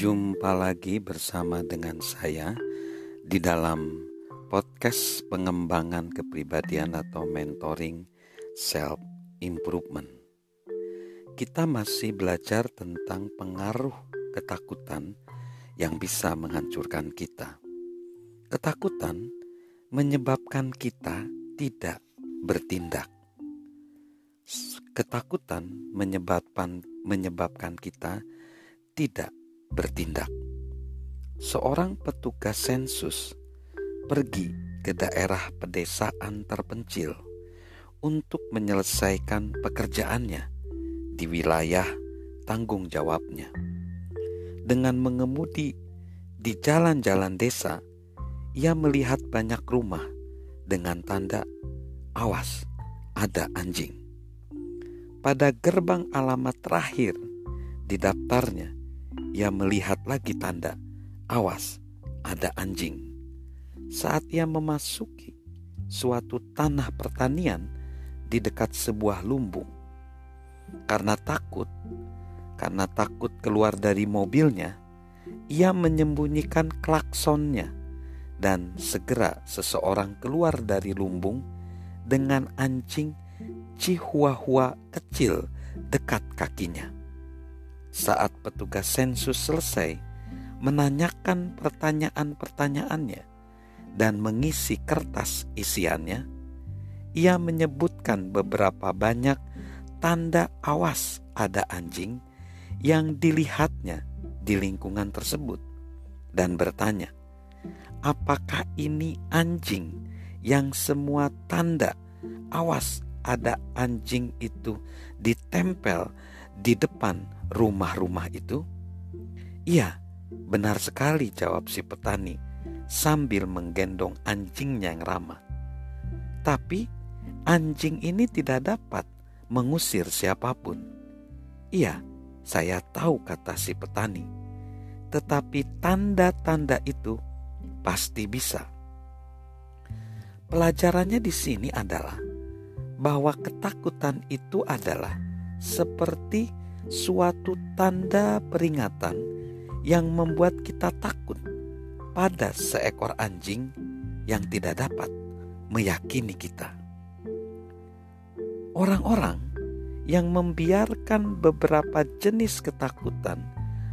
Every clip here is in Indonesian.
Jumpa lagi bersama dengan saya di dalam podcast pengembangan kepribadian atau mentoring self improvement. Kita masih belajar tentang pengaruh ketakutan yang bisa menghancurkan kita. Ketakutan menyebabkan kita tidak bertindak. Ketakutan menyebabkan menyebabkan kita tidak bertindak. Seorang petugas sensus pergi ke daerah pedesaan terpencil untuk menyelesaikan pekerjaannya di wilayah tanggung jawabnya. Dengan mengemudi di jalan-jalan desa, ia melihat banyak rumah dengan tanda "Awas, ada anjing". Pada gerbang alamat terakhir di daftarnya, ia melihat lagi tanda, awas, ada anjing. Saat ia memasuki suatu tanah pertanian di dekat sebuah lumbung, karena takut, karena takut keluar dari mobilnya, ia menyembunyikan klaksonnya dan segera seseorang keluar dari lumbung dengan anjing chihuahua kecil dekat kakinya saat petugas sensus selesai menanyakan pertanyaan-pertanyaannya dan mengisi kertas isiannya, ia menyebutkan beberapa banyak tanda awas ada anjing yang dilihatnya di lingkungan tersebut dan bertanya, "Apakah ini anjing yang semua tanda awas ada anjing itu ditempel di depan rumah-rumah itu? Iya, benar sekali jawab si petani sambil menggendong anjingnya yang ramah. Tapi anjing ini tidak dapat mengusir siapa pun. Iya, saya tahu kata si petani. Tetapi tanda-tanda itu pasti bisa. Pelajarannya di sini adalah bahwa ketakutan itu adalah seperti suatu tanda peringatan yang membuat kita takut pada seekor anjing yang tidak dapat meyakini kita. Orang-orang yang membiarkan beberapa jenis ketakutan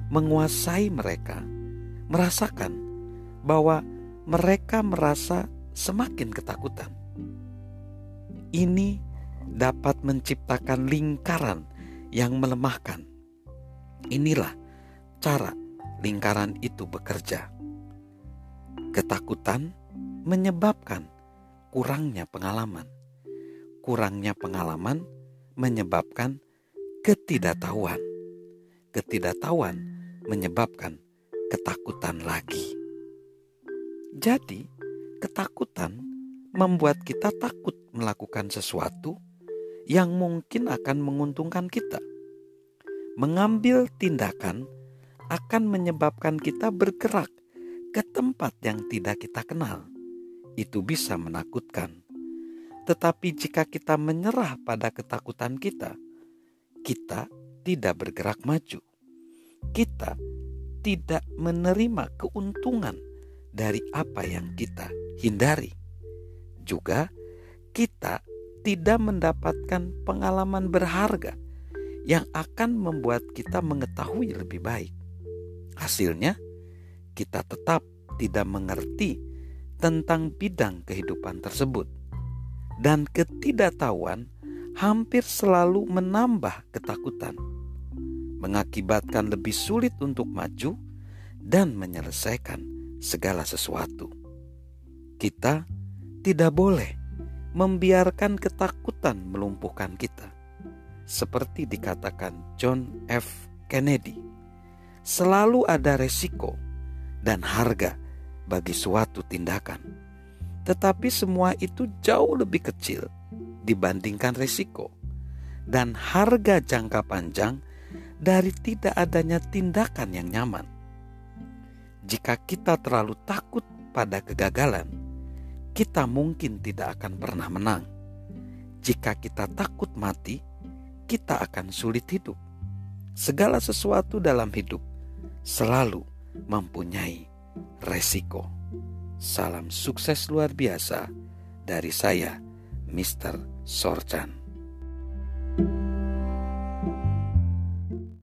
menguasai mereka merasakan bahwa mereka merasa semakin ketakutan. Ini dapat menciptakan lingkaran yang melemahkan. Inilah cara lingkaran itu bekerja. Ketakutan menyebabkan kurangnya pengalaman. Kurangnya pengalaman menyebabkan ketidaktahuan. Ketidaktahuan menyebabkan ketakutan lagi. Jadi, ketakutan membuat kita takut melakukan sesuatu yang mungkin akan menguntungkan kita. Mengambil tindakan akan menyebabkan kita bergerak ke tempat yang tidak kita kenal. Itu bisa menakutkan. Tetapi jika kita menyerah pada ketakutan kita, kita tidak bergerak maju. Kita tidak menerima keuntungan dari apa yang kita hindari. Juga kita tidak mendapatkan pengalaman berharga yang akan membuat kita mengetahui lebih baik. Hasilnya, kita tetap tidak mengerti tentang bidang kehidupan tersebut, dan ketidaktahuan hampir selalu menambah ketakutan, mengakibatkan lebih sulit untuk maju dan menyelesaikan segala sesuatu. Kita tidak boleh membiarkan ketakutan melumpuhkan kita. Seperti dikatakan John F. Kennedy, selalu ada resiko dan harga bagi suatu tindakan. Tetapi semua itu jauh lebih kecil dibandingkan resiko dan harga jangka panjang dari tidak adanya tindakan yang nyaman. Jika kita terlalu takut pada kegagalan, kita mungkin tidak akan pernah menang. Jika kita takut mati, kita akan sulit hidup. Segala sesuatu dalam hidup selalu mempunyai resiko. Salam sukses luar biasa dari saya, Mr. Sorchan.